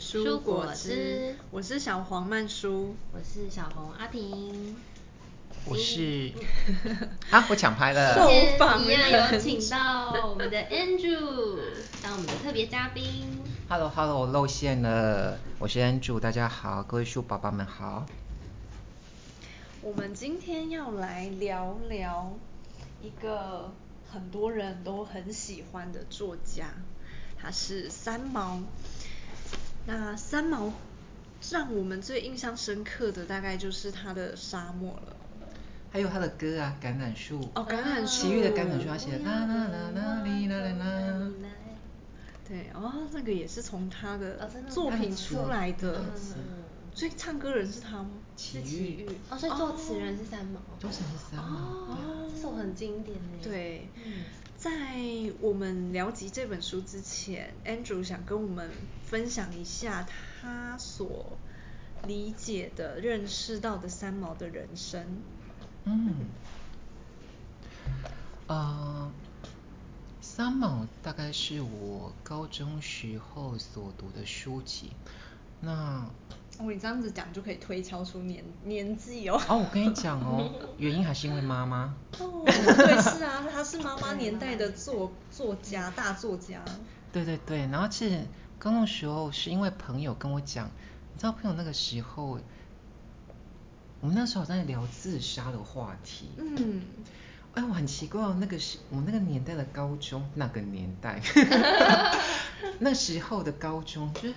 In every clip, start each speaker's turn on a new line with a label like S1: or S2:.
S1: 蔬果汁，我是小黄曼舒，
S2: 我是小红阿婷，
S3: 我是啊，我抢拍了，
S2: 今天一样有请到我们的 Andrew 当我们的特别嘉宾。
S3: Hello Hello，我露馅了，我是 Andrew，大家好，各位书宝宝们好。
S1: 我们今天要来聊聊一个很多人都很喜欢的作家。他是三毛，那三毛让我们最印象深刻的大概就是他的《沙漠》了，
S3: 还有他的歌啊，《橄榄树》
S1: 哦，《橄榄树》
S3: 奇遇的橄榄树，他写的。啦啦啦啦哩啦啦啦，
S1: 对，哦，那个也是从他的作品出来的，所以唱歌人是他吗？
S2: 奇遇，哦，所以作词人是三毛，
S3: 作词是三毛，
S2: 哦，这首很经典诶，
S1: 对。在我们聊及这本书之前，Andrew 想跟我们分享一下他所理解的、认识到的三毛的人生。
S3: 嗯，呃，三毛大概是我高中时候所读的书籍。那
S1: 哦，你这样子讲就可以推敲出年年纪哦。
S3: 哦，我跟你讲哦，原因还是因为妈妈。
S1: 哦，对，是啊，他是妈妈年代的作作家，大作家。
S3: 对对对，然后其实刚那时候是因为朋友跟我讲，你知道朋友那个时候，我们那时候在聊自杀的话题。
S1: 嗯。
S3: 哎，我很奇怪哦，那个是我们那个年代的高中，那个年代，那时候的高中就是。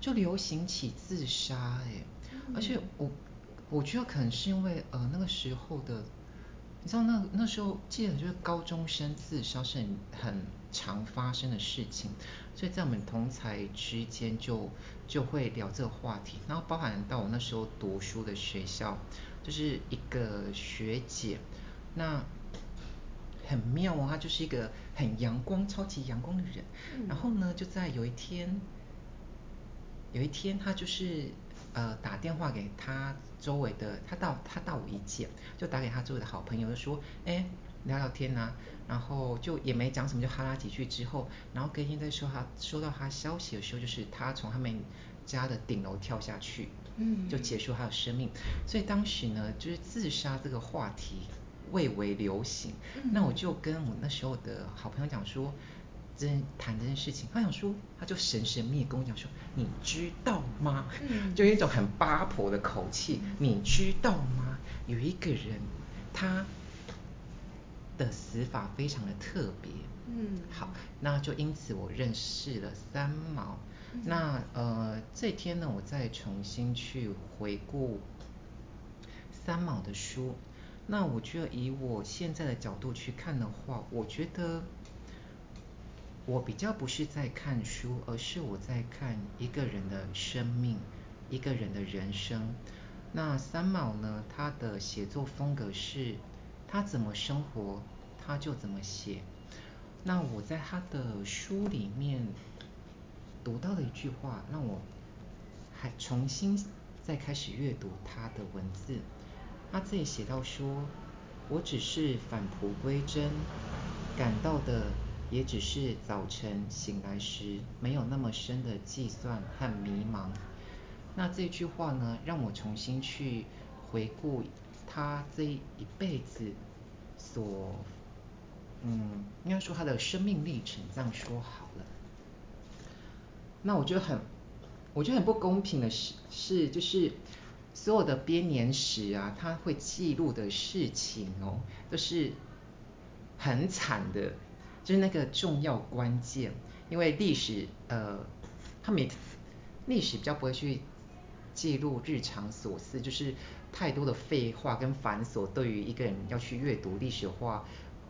S3: 就流行起自杀哎，而且我我觉得可能是因为呃那个时候的，你知道那那时候记得就是高中生自杀是很很常发生的事情，所以在我们同才之间就就会聊这个话题，然后包含到我那时候读书的学校，就是一个学姐，那很妙哦，她就是一个很阳光、超级阳光的人，然后呢就在有一天。有一天，他就是呃打电话给他周围的，他到他大我一届，就打给他周围的好朋友，就说，哎，聊聊天呐，然后就也没讲什么，就哈拉几句之后，然后隔天在说他收到他消息的时候，就是他从他们家的顶楼跳下去，嗯，就结束他的生命。所以当时呢，就是自杀这个话题蔚为流行。那我就跟我那时候的好朋友讲说。真谈这件事情，他想说，他就神神秘跟我讲说，你知道吗？嗯，就一种很八婆的口气，你知道吗？有一个人，他的死法非常的特别。嗯，好，那就因此我认识了三毛。嗯，那呃，这天呢，我再重新去回顾三毛的书，那我觉得以我现在的角度去看的话，我觉得。我比较不是在看书，而是我在看一个人的生命，一个人的人生。那三毛呢？他的写作风格是，他怎么生活，他就怎么写。那我在他的书里面读到了一句话，让我还重新再开始阅读他的文字。他这里写到说：“我只是返璞归真，感到的。”也只是早晨醒来时没有那么深的计算和迷茫。那这句话呢，让我重新去回顾他这一辈子所，嗯，应该说他的生命历程，这样说好了。那我觉得很，我觉得很不公平的是，是就是所有的编年史啊，他会记录的事情哦，都是很惨的。就是那个重要关键，因为历史呃，他们历史比较不会去记录日常琐事，就是太多的废话跟繁琐，对于一个人要去阅读历史的话，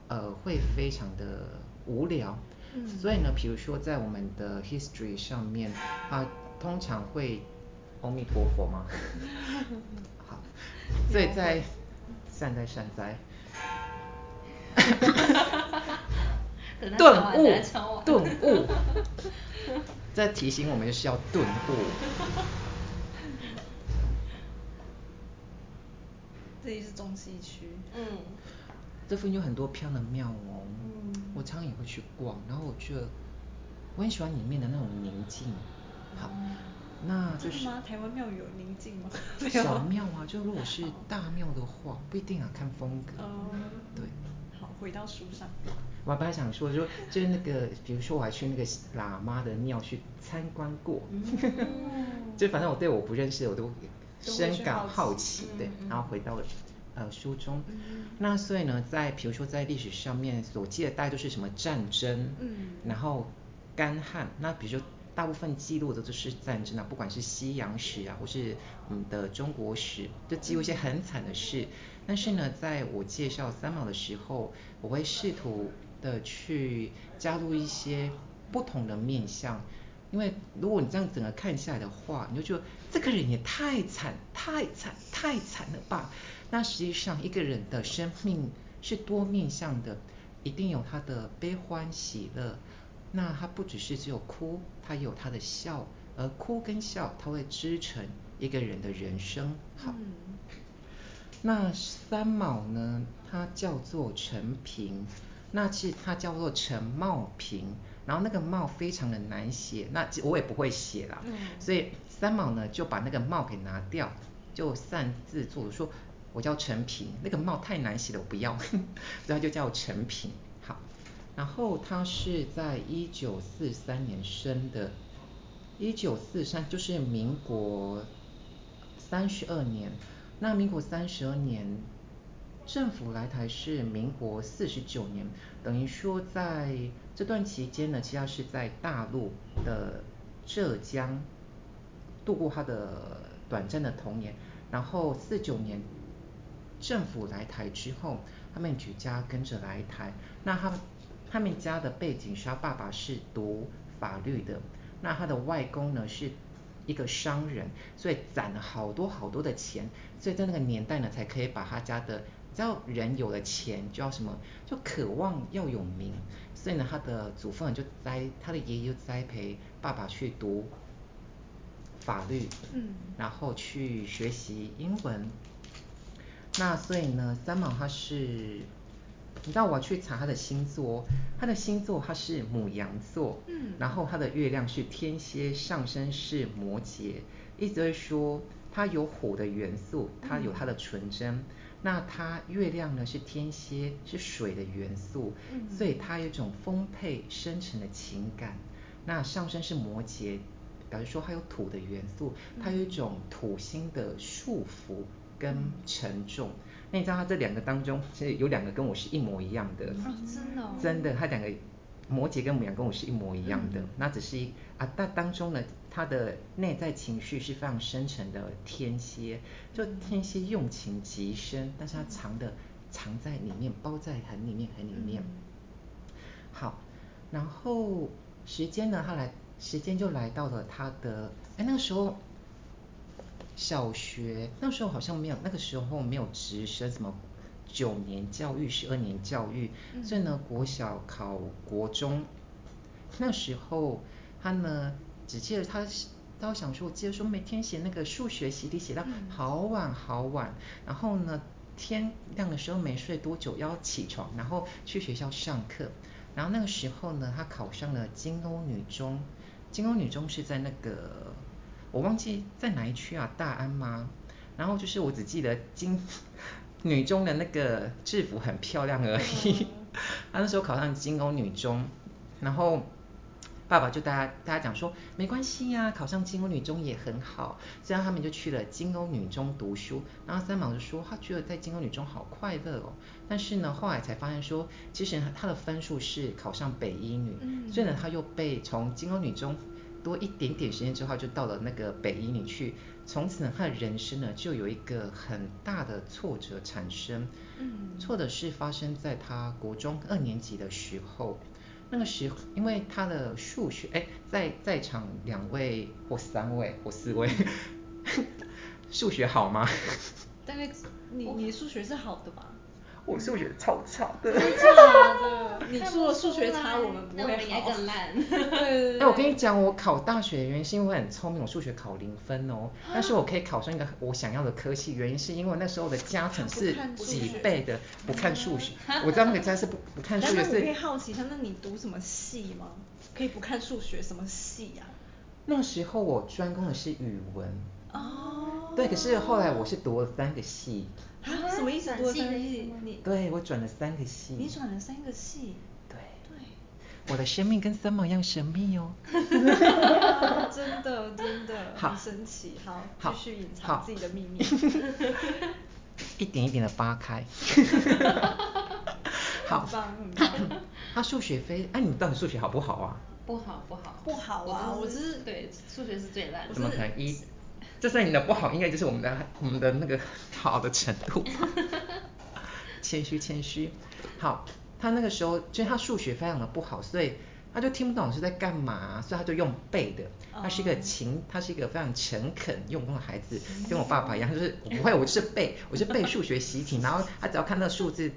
S3: 呃，会非常的无聊。嗯。所以呢，比如说在我们的 history 上面，啊，通常会，阿弥陀佛吗？好，所以在 善哉善哉。顿悟，顿悟，在提醒我们就是要顿悟。
S1: 这里是中西区，嗯，
S3: 这附近有很多漂亮的庙哦，嗯，我常常也会去逛，然后我觉得，我很喜欢里面的那种宁静。好，那就是。
S1: 吗？台湾庙有宁静吗？
S3: 小 庙啊，就如果是大庙的话，不一定啊，看风格。
S1: 哦。
S3: 对。
S1: 好，回到书上。
S3: 我本来想说，就就是那个，比如说我还去那个喇嘛的庙去参观过，嗯、就反正我对我不认识的我都深感好奇，对，然后回到了呃书中，嗯、那所以呢，在比如说在历史上面所记的大概都是什么战争，嗯，然后干旱，那比如说大部分记录的都是战争啊，不管是西洋史啊，或是我们的中国史，就记录一些很惨的事，但是呢，在我介绍三毛的时候，我会试图。的去加入一些不同的面向，因为如果你这样整个看下来的话，你就觉得这个人也太惨、太惨、太惨了吧？那实际上一个人的生命是多面向的，一定有他的悲欢喜乐。那他不只是只有哭，他有他的笑，而哭跟笑，他会织成一个人的人生。好，那三毛呢？它叫做陈平。那其实它叫做陈茂平，然后那个茂非常的难写，那我也不会写啦，嗯、所以三毛呢就把那个茂给拿掉，就擅自做了，说我叫陈平，那个茂太难写了，我不要，所以他就叫陈平。好，然后他是在一九四三年生的，一九四三就是民国三十二年，那民国三十二年。政府来台是民国四十九年，等于说在这段期间呢，其实是在大陆的浙江度过他的短暂的童年。然后四九年政府来台之后，他们举家跟着来台。那他他们家的背景是他爸爸是读法律的，那他的外公呢是一个商人，所以攒了好多好多的钱，所以在那个年代呢，才可以把他家的。只要人有了钱，就要什么，就渴望要有名，所以呢，他的祖父就栽，他的爷爷就栽培爸爸去读法律，嗯，然后去学习英文。那所以呢，三毛他是，你知道我要去查他的星座，他的星座他是母羊座，嗯，然后他的月亮是天蝎，上升是摩羯，意思是说他有火的元素，他有他的纯真。嗯那它月亮呢是天蝎，是水的元素，嗯、所以它有一种丰沛深沉的情感。那上升是摩羯，表示说它有土的元素，它有一种土星的束缚跟沉重。嗯、那你知道他这两个当中，其实有两个跟我是一模一样的，
S1: 哦、真的、哦，
S3: 真的，他两个。摩羯跟牡羊跟我是一模一样的，嗯、那只是一啊，但当中呢，他的内在情绪是非常深沉的天蝎，就天蝎用情极深，但是他藏的藏在里面，包在很里面很里面。嗯、好，然后时间呢，他来时间就来到了他的，哎，那个时候小学那个时候好像没有，那个时候没有直升什么。九年教育，十二年教育，所以呢，国小考国中，那时候他呢，只记得他，他想说，我记得说每天写那个数学习题写到好晚好晚，然后呢，天亮的时候没睡多久要起床，然后去学校上课，然后那个时候呢，他考上了金欧女中，金欧女中是在那个我忘记在哪一区啊，大安吗？然后就是我只记得金。女中的那个制服很漂亮而已。他那时候考上金欧女中，然后爸爸就大家大家讲说没关系呀，考上金欧女中也很好。这样他们就去了金欧女中读书。然后三毛就说他觉得在金欧女中好快乐哦。但是呢，后来才发现说，其实他的分数是考上北一女，所以呢他又被从金欧女中多一点点时间之后，就到了那个北一女去。从此呢，他的人生呢就有一个很大的挫折产生。嗯，错的是发生在他国中二年级的时候。那个时候，因为他的数学，哎，在在场两位或三位或四位，数学好吗？
S1: 大概你你数学是好的吧？
S3: 我数学超差的。
S1: 真的？你说数学差，我们不会好。
S2: 那我应该更烂。
S1: 对
S3: 哎，我跟你讲，我考大学的原因是因为我很聪明，我数学考零分哦。但是我可以考上一个我想要的科系，原因是因为那时候的加成是几倍的，不看数学。我知道那个加是不不看数学是
S1: 我可以好奇一下，那你读什么系吗？可以不看数学，什么系呀？
S3: 那时候我专攻的是语文。
S1: 哦。
S3: 对，可是后来我是读了三个系。
S1: 啊？什么意思？读了三个系？你？
S3: 对，我转了三个系。
S1: 你转了三个系？
S3: 对。
S1: 对。
S3: 我的生命跟三毛一样神秘哦。
S1: 真的真的很神奇。好，继续隐藏自己的秘密。
S3: 一点一点的扒开。好。
S1: 很棒很棒。
S3: 他数学非，哎，你到底数学好不好啊？
S2: 不好不好。
S1: 不好啊！我是
S2: 对数学是最烂的。
S3: 怎么可能一？就算你的不好，应该就是我们的我们的那个好的程度。谦虚谦虚。好，他那个时候就是他数学非常的不好，所以他就听不懂是在干嘛，所以他就用背的。他是一个勤，他是一个非常诚恳用功的孩子，跟我爸爸一样，就是我不会，我就是背，我就背数学习题，然后他只要看到数字，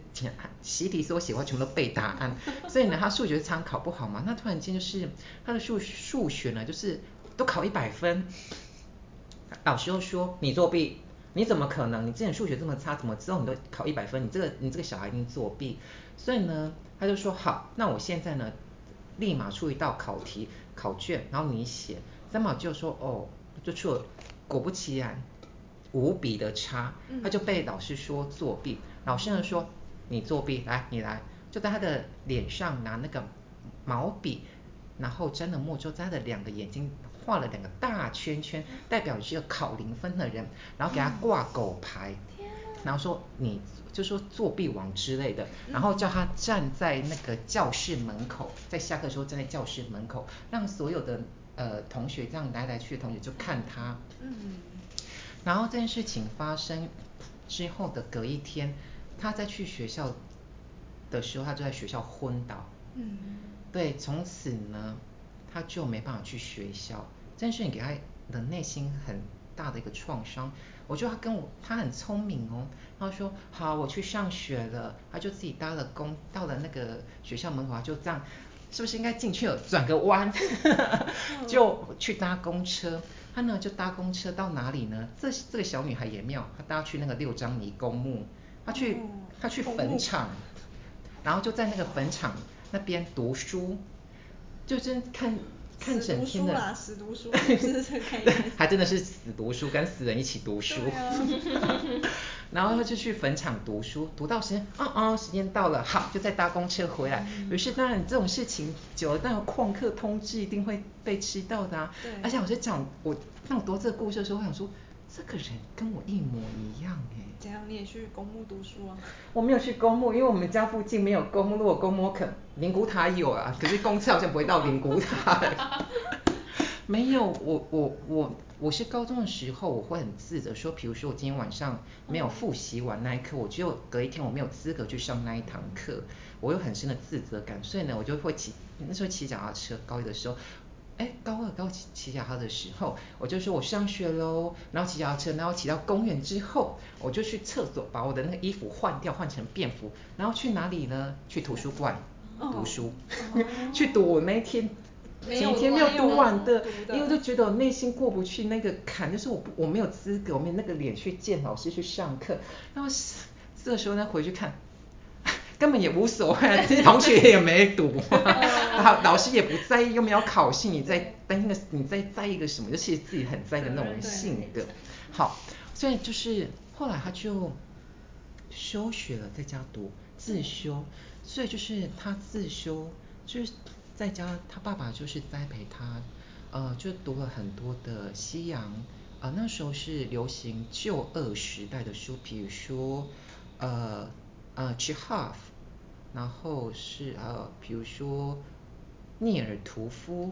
S3: 习题所写的话全部都背答案。所以呢，他数学常考不好嘛，那突然间就是他的数数学呢，就是都考一百分。老师又说你作弊，你怎么可能？你之前数学这么差，怎么之后你都考一百分？你这个你这个小孩一定作弊。所以呢，他就说好，那我现在呢，立马出一道考题考卷，然后你写。三毛就说哦，就出了，果不其然，无比的差，他就被老师说作弊。老师呢说你作弊，来你来，就在他的脸上拿那个毛笔，然后沾了墨之后，在他的两个眼睛。画了两个大圈圈，代表你是个考零分的人，然后给他挂狗牌，嗯、然后说你就说作弊王之类的，然后叫他站在那个教室门口，在下课的时候站在教室门口，让所有的呃同学这样来来去的同学就看他。嗯。然后这件事情发生之后的隔一天，他在去学校的时候，他就在学校昏倒。嗯。对，从此呢。他就没办法去学校，这件事情给他的内心很大的一个创伤。我觉得他跟我，他很聪明哦。他说好，我去上学了，他就自己搭了公，到了那个学校门口，他就这样，是不是应该进去了？转个弯，就去搭公车。他呢就搭公车到哪里呢？这这个小女孩也妙，她搭去那个六张犁公墓，她去她去坟场，然后就在那个坟场那边读书。就真看看整天的
S1: 死读书啦，死读书，真是。
S3: 还真的是死读书，跟死人一起读书。啊、然后他就去坟场读书，读到时间，哦哦，时间到了，好，就再搭公车回来。于、嗯、是当然这种事情久了，那个旷课通知一定会被吃到的啊。对。而且我在讲我当我读这个故事的时候，我想说。这个人跟我一模一样哎！
S1: 怎样？你也去公墓读书啊？
S3: 我没有去公墓，因为我们家附近没有公墓。如果公墓肯灵骨塔有啊，可是公厕好像不会到灵骨塔。没有，我我我我是高中的时候，我会很自责说，比如说我今天晚上没有复习完那一课，我就隔一天我没有资格去上那一堂课，我有很深的自责感，所以呢，我就会骑那时候骑脚踏车，高一的时候。哎，高二高骑骑脚踏的时候，我就说我上学喽，然后骑脚踏车，然后骑到公园之后，我就去厕所把我的那个衣服换掉，换成便服，然后去哪里呢？去图书馆读书，哦、去读我那一天前一天没有读完的，因为我就觉得我内心过不去那个坎，就是我我没有资格，我没有那个脸去见老师去上课，然后这个时候呢回去看。根本也无所谓，这些同学也没读，老老师也不在意，又没有考试，你在担心个，你在在意个什么？就其实自己很在意的那种性格。好，所以就是后来他就休学了，在家读自修，所以就是他自修，就是在家，他爸爸就是栽培他，呃，就读了很多的西洋，啊、呃，那时候是流行旧二时代的书，比如说呃呃 Chekhov 然后是呃，比如说聂尔屠夫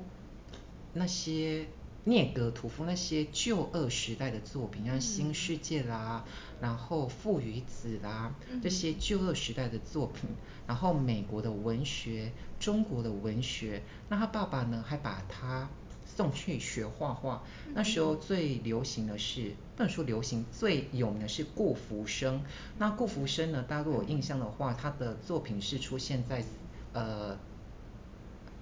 S3: 那些聂格屠夫那些旧恶时代的作品，像《新世界》啦，然后《父与子》啦，这些旧恶时代的作品，然后美国的文学、中国的文学，那他爸爸呢还把他送去学画画。那时候最流行的是，不能说流行，最有名的是顾福生。那顾福生呢，大家如果有印象的话，他的作品是出现在呃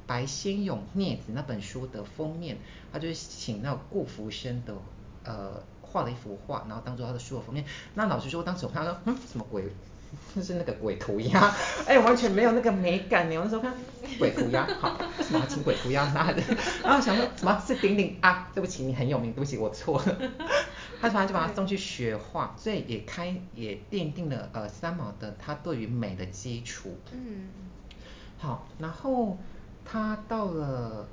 S3: 白先勇《镊子》那本书的封面，他就是请那顾福生的呃画了一幅画，然后当做他的书的封面。那老实说，当时我看到说，嗯，什么鬼？就是那个鬼涂鸦，哎、欸，完全没有那个美感。你那时候看鬼涂鸦，好，为什么要请鬼涂鸦？然后想说什么是鼎鼎啊？对不起，你很有名，对不起，我错了。他突然就把他送去学画，所以也开也奠定了呃三毛的他对于美的基础。嗯。好，然后他到了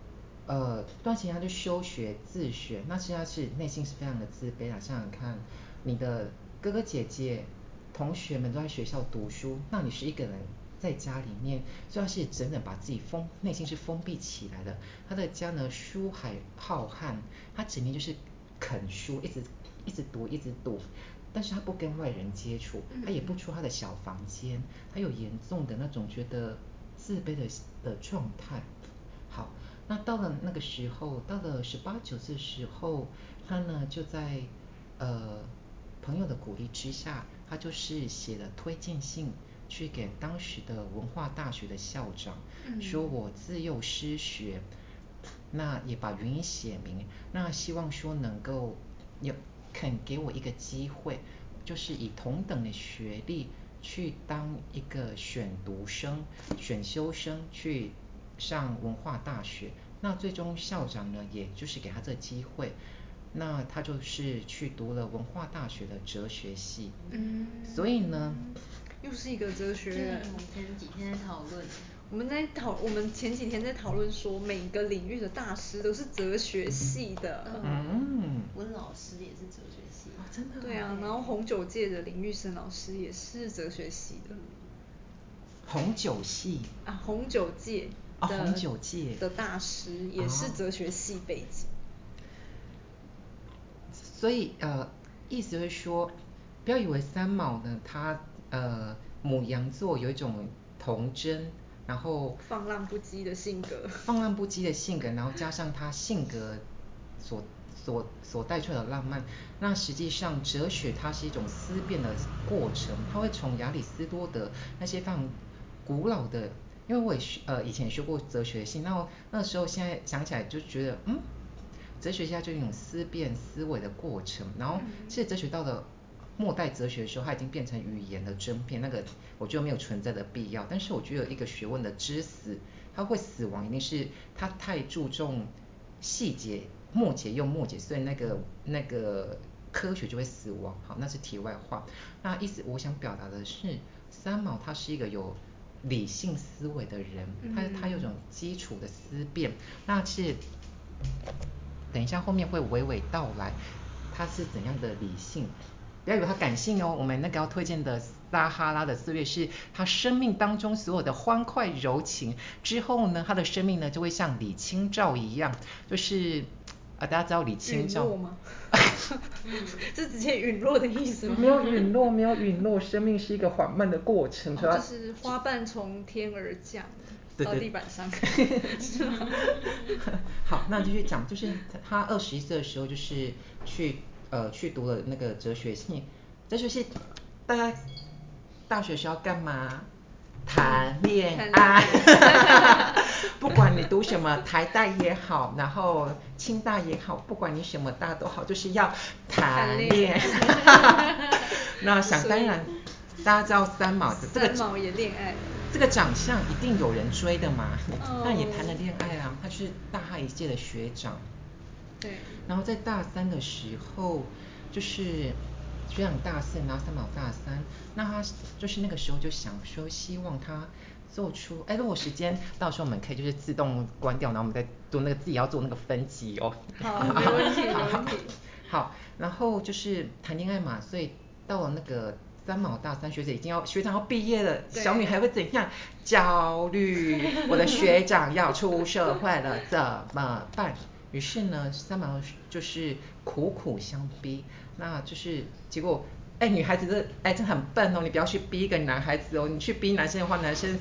S3: 呃段时间他就休学自学，那实际上是内心是非常的自卑啊。想想看，你的哥哥姐姐。同学们都在学校读书，那你是一个人在家里面，所以他是整整把自己封，内心是封闭起来的。他的家呢，书海浩瀚，他整天就是啃书，一直一直读，一直读，但是他不跟外人接触，他也不出他的小房间，他有严重的那种觉得自卑的的状态。好，那到了那个时候，到了十八九岁的时候，他呢就在呃朋友的鼓励之下。他就是写了推荐信去给当时的文化大学的校长，嗯、说我自幼失学，那也把原因写明，那希望说能够有肯给我一个机会，就是以同等的学历去当一个选读生、选修生去上文化大学，那最终校长呢，也就是给他这个机会。那他就是去读了文化大学的哲学系，嗯，所以呢，
S1: 又是一个哲学人。
S2: 我们前几天在讨论，
S1: 我们在讨，我们前几天在讨论说，每个领域的大师都是哲学系的。
S2: 嗯，温老师也是哲学系。
S1: 哦，真的？对啊，然后红酒界的林玉生老师也是哲学系的。
S3: 红酒系
S1: 啊，红酒界
S3: 啊，红酒界
S1: 的大师也是哲学系背景。
S3: 所以呃，意思就是说，不要以为三毛呢，他呃母羊座有一种童真，然后
S1: 放浪不羁的性格，
S3: 放浪不羁的性格，然后加上他性格所所所带出来的浪漫，那实际上哲学它是一种思辨的过程，它会从亚里斯多德那些非常古老的，因为我也学呃以前学过哲学系，那那时候现在想起来就觉得嗯。哲学家就一种思辨思维的过程，然后其实哲学到了末代哲学的时候，它已经变成语言的争辩，那个我觉得没有存在的必要。但是我觉得一个学问的知识，它会死亡，一定是它太注重细节，末节又末节，所以那个那个科学就会死亡。好，那是题外话。那意思我想表达的是，三毛他是一个有理性思维的人，他他有种基础的思辨，那是。等一下，后面会娓娓道来，他是怎样的理性？不要以为他感性哦。我们那个要推荐的撒哈拉的四月是他生命当中所有的欢快柔情。之后呢，他的生命呢就会像李清照一样，就是啊，大家知道李清照
S1: 吗？是直接陨落的意思吗？
S3: 没有陨落，没有陨落，生命是一个缓慢的过程。
S1: 哦，就是花瓣从天而降。到地板上，是吗？
S3: 好，那继续讲，就是他二十一岁的时候，就是去呃去读了那个哲学系。哲学系，大家大学需要干嘛？谈恋爱。不管你读什么，台大也好，然后清大也好，不管你什么大都好，就是要谈恋爱。那想当然，大家知道三毛的这个。
S1: 三毛也恋爱。
S3: 这个长相一定有人追的嘛，那也谈了恋爱啊，他是大他一届的学长。
S1: 对。
S3: 然后在大三的时候，就是学长大四，然后三毛大三，那他就是那个时候就想说，希望他做出，哎，如果时间到时候我们可以就是自动关掉，然后我们再做那个自己要做那个分级哦。
S1: 好，没问题，没问题。
S3: 好，然后就是谈恋爱嘛，所以到了那个。三毛大三学姐已经要学长要毕业了，小女孩会怎样？焦虑，我的学长要出社会了，怎么办？于是呢，三毛就是苦苦相逼，那就是结果哎，女孩子这哎这很笨哦，你不要去逼一个男孩子哦，你去逼男生的话，男生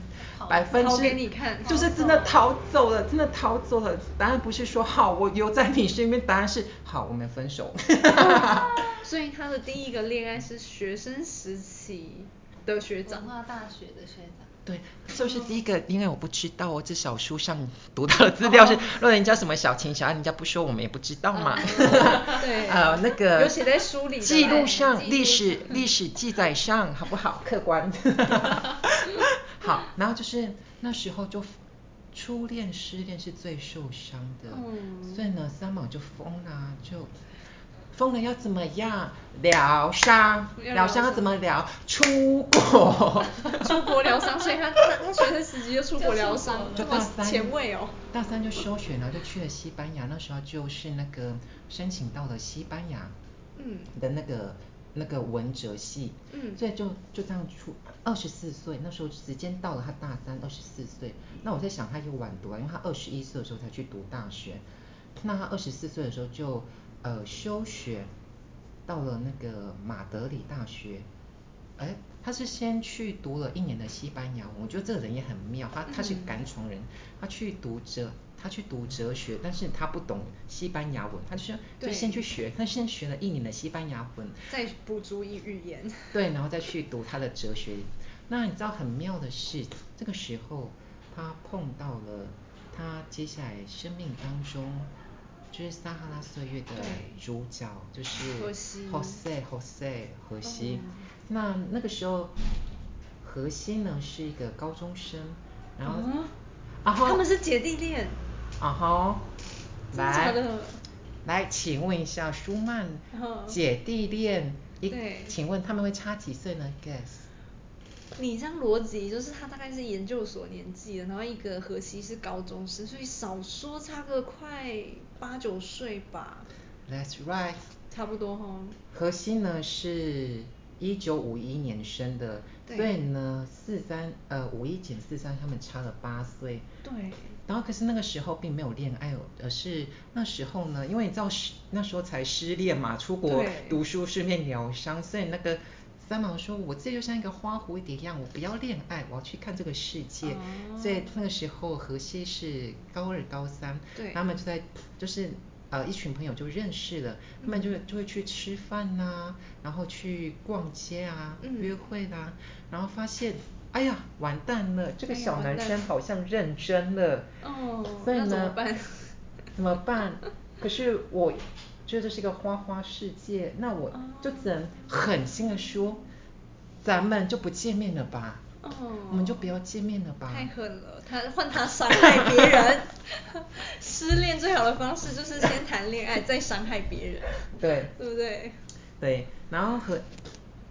S3: 百分之就是真的逃走了，真的逃走了。答案不是说好我留在你身边，答案是好我们分手。
S1: 所以他的第一个恋爱是学生时期的学长，
S2: 文化大学的学长。
S3: 对，就是第一个，因为我不知道哦，至少书上读到的资料是，如果人家什么小情小爱，人家不说我们也不知道嘛。
S1: 对，
S3: 呃，那个
S1: 有写在书里，
S3: 记录上，历史历史记载上，好不好？客观。好，然后就是那时候就初恋失恋是最受伤的，嗯、所以呢，三毛就疯了，就。疯了要怎么样疗伤？疗伤要怎么疗？出国。
S1: 出国疗伤，所以他他他学生时期就出国疗伤，
S3: 就大三
S1: 前卫哦。
S3: 大三就休学了，就去了西班牙。那时候就是那个申请到了西班牙，嗯，的那个、嗯、那个文哲系，嗯，所以就就这样出二十四岁，那时候时间到了，他大三二十四岁。那我在想他就晚读啊，因为他二十一岁的时候才去读大学，那他二十四岁的时候就。呃，休学到了那个马德里大学，哎，他是先去读了一年的西班牙文，我觉得这个人也很妙，他他是敢闯人，他去读哲，他去读哲学，但是他不懂西班牙文，他就说就先去学，他先学了一年的西班牙文，
S1: 再补足一语言，
S3: 对，然后再去读他的哲学。那你知道很妙的是，这个时候他碰到了他接下来生命当中。就是撒哈拉岁月的主角，就是荷西，荷西。那那个时候，荷西呢是一个高中生，然后，
S1: 嗯、然后他们是姐弟恋。
S3: 啊哈，来，来，请问一下，舒曼，姐弟恋，一，请问他们会差几岁呢？Guess。
S1: 你这样逻辑就是他大概是研究所年纪的，然后一个荷西是高中生，所以少说差个快八九岁吧。
S3: That's right。
S1: 差不多哈。
S3: 荷西呢是一九五一年生的，所以呢四三呃五一减四三，他们差了八岁。
S1: 对。
S3: 然后可是那个时候并没有恋爱，而是那时候呢，因为你知道那时候才失恋嘛，出国读书顺便疗伤，所以那个。三毛说：“我这就像一个花蝴蝶一样，我不要恋爱，我要去看这个世界。Oh. ”所以那个时候，荷西是高二、高三，对，他们就在就是呃一群朋友就认识了，他们就就会去吃饭呐、啊，然后去逛街啊，嗯、约会啦、啊，然后发现哎呀完蛋了，这个小男生好像认真了。哦、oh,，所以呢，怎么办？怎么办？可是我。觉得这是一个花花世界，那我就只能狠心的说，哦、咱们就不见面了吧？哦，我们就不要见面了吧？
S1: 太狠了，他换他伤害别人，失恋最好的方式就是先谈恋爱，再伤害别人，
S3: 对，
S1: 对不对？
S3: 对，然后和，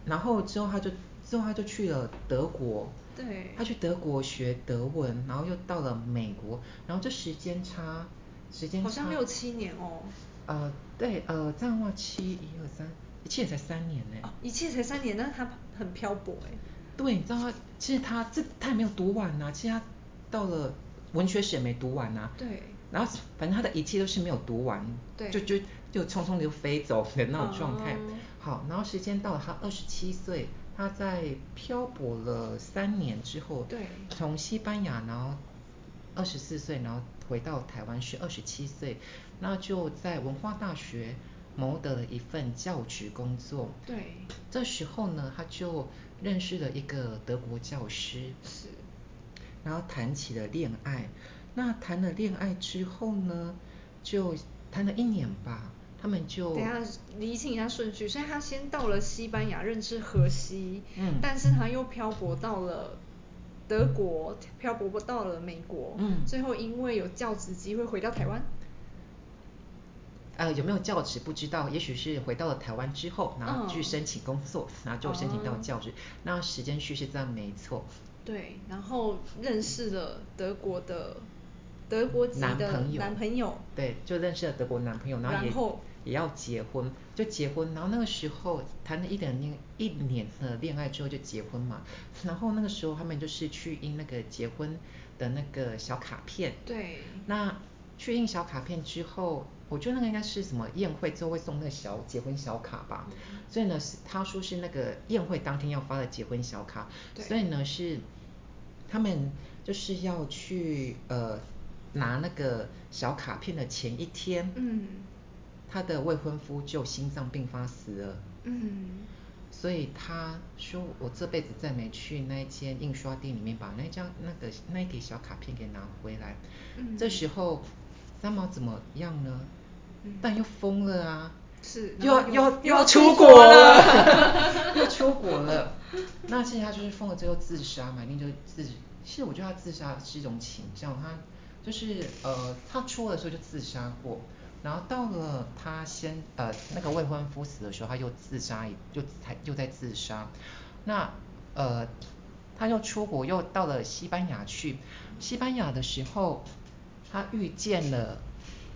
S3: 然后之后他就之后他就去了德国，
S1: 对，
S3: 他去德国学德文，然后又到了美国，然后这时间差，时间差好
S1: 像六七年哦。
S3: 呃，对，呃，这样的话七一二三，一切才三年呢。
S1: 哦，一切才三年，那他很漂泊哎。
S3: 对，你知道他，其实他这他也没有读完呐，其实他到了文学史也没读完呐。
S1: 对。
S3: 然后反正他的一切都是没有读完，对，就就就匆匆就飞走的那种状态。哦。好，然后时间到了，他二十七岁，他在漂泊了三年之后，对，从西班牙，然后二十四岁，然后回到台湾是二十七岁。那就在文化大学谋得了一份教职工作。
S1: 对。
S3: 这时候呢，他就认识了一个德国教师。
S1: 是。
S3: 然后谈起了恋爱。那谈了恋爱之后呢，就谈了一年吧，他们就。
S1: 等下，理清一下顺序。所以他先到了西班牙认识荷西。嗯。但是他又漂泊到了德国，漂泊到了美国。嗯。最后因为有教职机会回到台湾。
S3: 呃，有没有教职不知道，也许是回到了台湾之后，然后去申请工作，嗯、然后就申请到教职。嗯、那时间序是这样，没错。
S1: 对，然后认识了德国的德国籍的男朋友，男朋友。
S3: 对，就认识了德国男朋友，然后也后也要结婚，就结婚。然后那个时候谈了一两年一年的恋爱之后就结婚嘛。然后那个时候他们就是去印那个结婚的那个小卡片。
S1: 对。
S3: 那去印小卡片之后。我觉得那个应该是什么宴会之后会送那个小结婚小卡吧，所以呢是他说是那个宴会当天要发的结婚小卡，所以呢是他们就是要去呃拿那个小卡片的前一天，
S1: 嗯，
S3: 他的未婚夫就心脏病发死了，
S1: 嗯，
S3: 所以他说我这辈子再没去那一间印刷店里面把那张那个那一叠小卡片给拿回来，嗯，这时候三毛怎么样呢？但又疯了啊！
S1: 是，
S3: 又要又
S1: 又
S3: 要出国了，又出国了。那现在他就是疯了最后自杀嘛，一定就自。其实我觉得他自杀是一种倾向，他就是呃，他出国的时候就自杀过，然后到了他先呃那个未婚夫死的时候，他又自杀，又才又在自杀。那呃，他又出国，又到了西班牙去。西班牙的时候，他遇见了。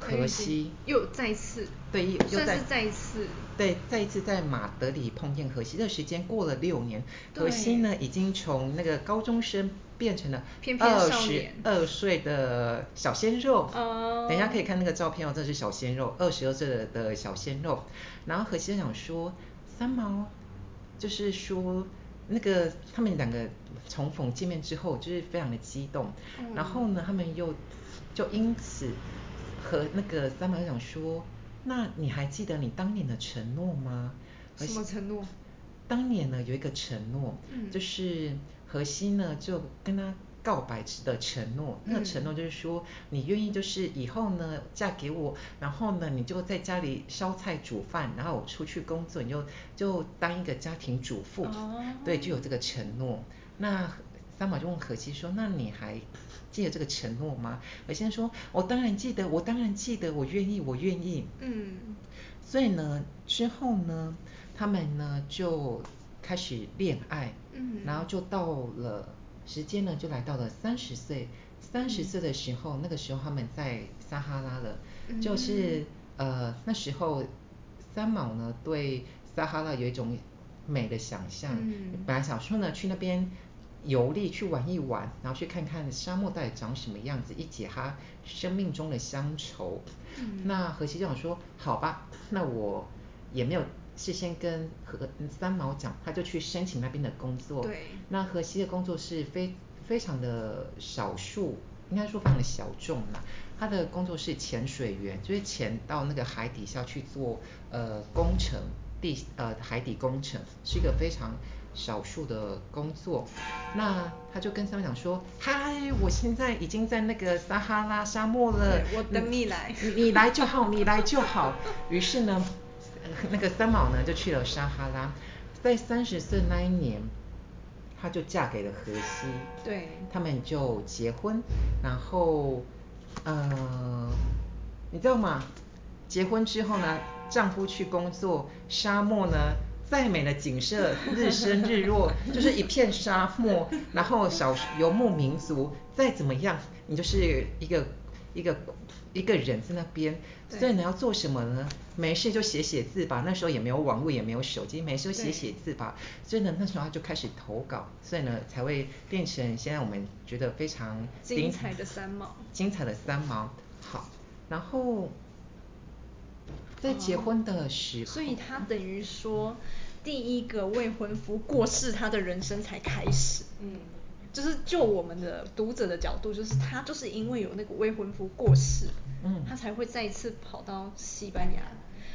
S3: 荷西
S1: 又再次
S3: 对，又再
S1: 再一次
S3: 对，再一次在马德里碰见荷西。这个时间过了六年，荷西呢已经从那个高中生变成了二十二岁的小鲜肉。
S1: 哦，
S3: 等一下可以看那个照片哦，这是小鲜肉，二十二岁的的小鲜肉。然后荷西想说，三毛就是说那个他们两个重逢见面之后，就是非常的激动。嗯、然后呢，他们又就因此。和那个三毛讲说，那你还记得你当年的承诺吗？
S1: 什么承诺？
S3: 当年呢有一个承诺，嗯、就是荷西呢就跟他告白时的承诺，嗯、那个承诺就是说你愿意就是以后呢嫁给我，然后呢你就在家里烧菜煮饭，然后我出去工作你就就当一个家庭主妇，哦、对，就有这个承诺。那三毛就问荷西说，那你还？记得这个承诺吗？我先说，我当然记得，我当然记得，我愿意，我愿意。嗯。所以呢，之后呢，他们呢就开始恋爱。嗯。然后就到了时间呢，就来到了三十岁。三十岁的时候，嗯、那个时候他们在撒哈拉了。嗯。就是呃，那时候三毛呢对撒哈拉有一种美的想象。嗯。本来想说呢，去那边。游历去玩一玩，然后去看看沙漠到底长什么样子，一解他生命中的乡愁。嗯、那荷西就想说，好吧，那我也没有事先跟和三毛讲，他就去申请那边的工作。
S1: 对。
S3: 那荷西的工作是非非常的少数，应该说非常的小众嘛。他的工作是潜水员，就是潜到那个海底下去做呃工程，地呃海底工程，是一个非常。少数的工作，那他就跟三毛讲说：“嗨，我现在已经在那个撒哈拉沙漠了，
S1: 我等你来，
S3: 你你来就好，你来就好。”于是呢，那个三毛呢就去了撒哈拉，在三十岁那一年，她就嫁给了荷西，
S1: 对，
S3: 他们就结婚，然后，呃，你知道吗？结婚之后呢，丈夫去工作，沙漠呢。再美的景色，日升日落，就是一片沙漠。然后小游牧民族，再怎么样，你就是一个一个一个人在那边。所以你要做什么呢？没事就写写字吧。那时候也没有网络，也没有手机，没事就写写字吧。所以呢，那时候他就开始投稿，所以呢，才会变成现在我们觉得非常
S1: 精彩的三毛。
S3: 精彩的三毛。好，然后。在结婚的时候，
S1: 哦，所以他等于说，第一个未婚夫过世，他的人生才开始。嗯，就是就我们的读者的角度，就是他就是因为有那个未婚夫过世，嗯，他才会再一次跑到西班牙，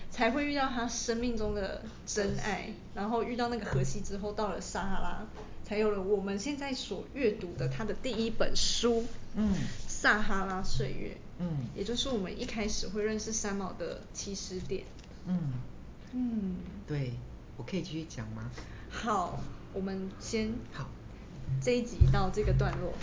S1: 才会遇到他生命中的真爱，然后遇到那个荷西之后，到了撒哈拉，才有了我们现在所阅读的他的第一本书，嗯，撒哈拉岁月。嗯，也就是我们一开始会认识三毛的起始点。嗯
S3: 嗯，对，我可以继续讲吗？
S1: 好，我们先
S3: 好，
S1: 这一集到这个段落。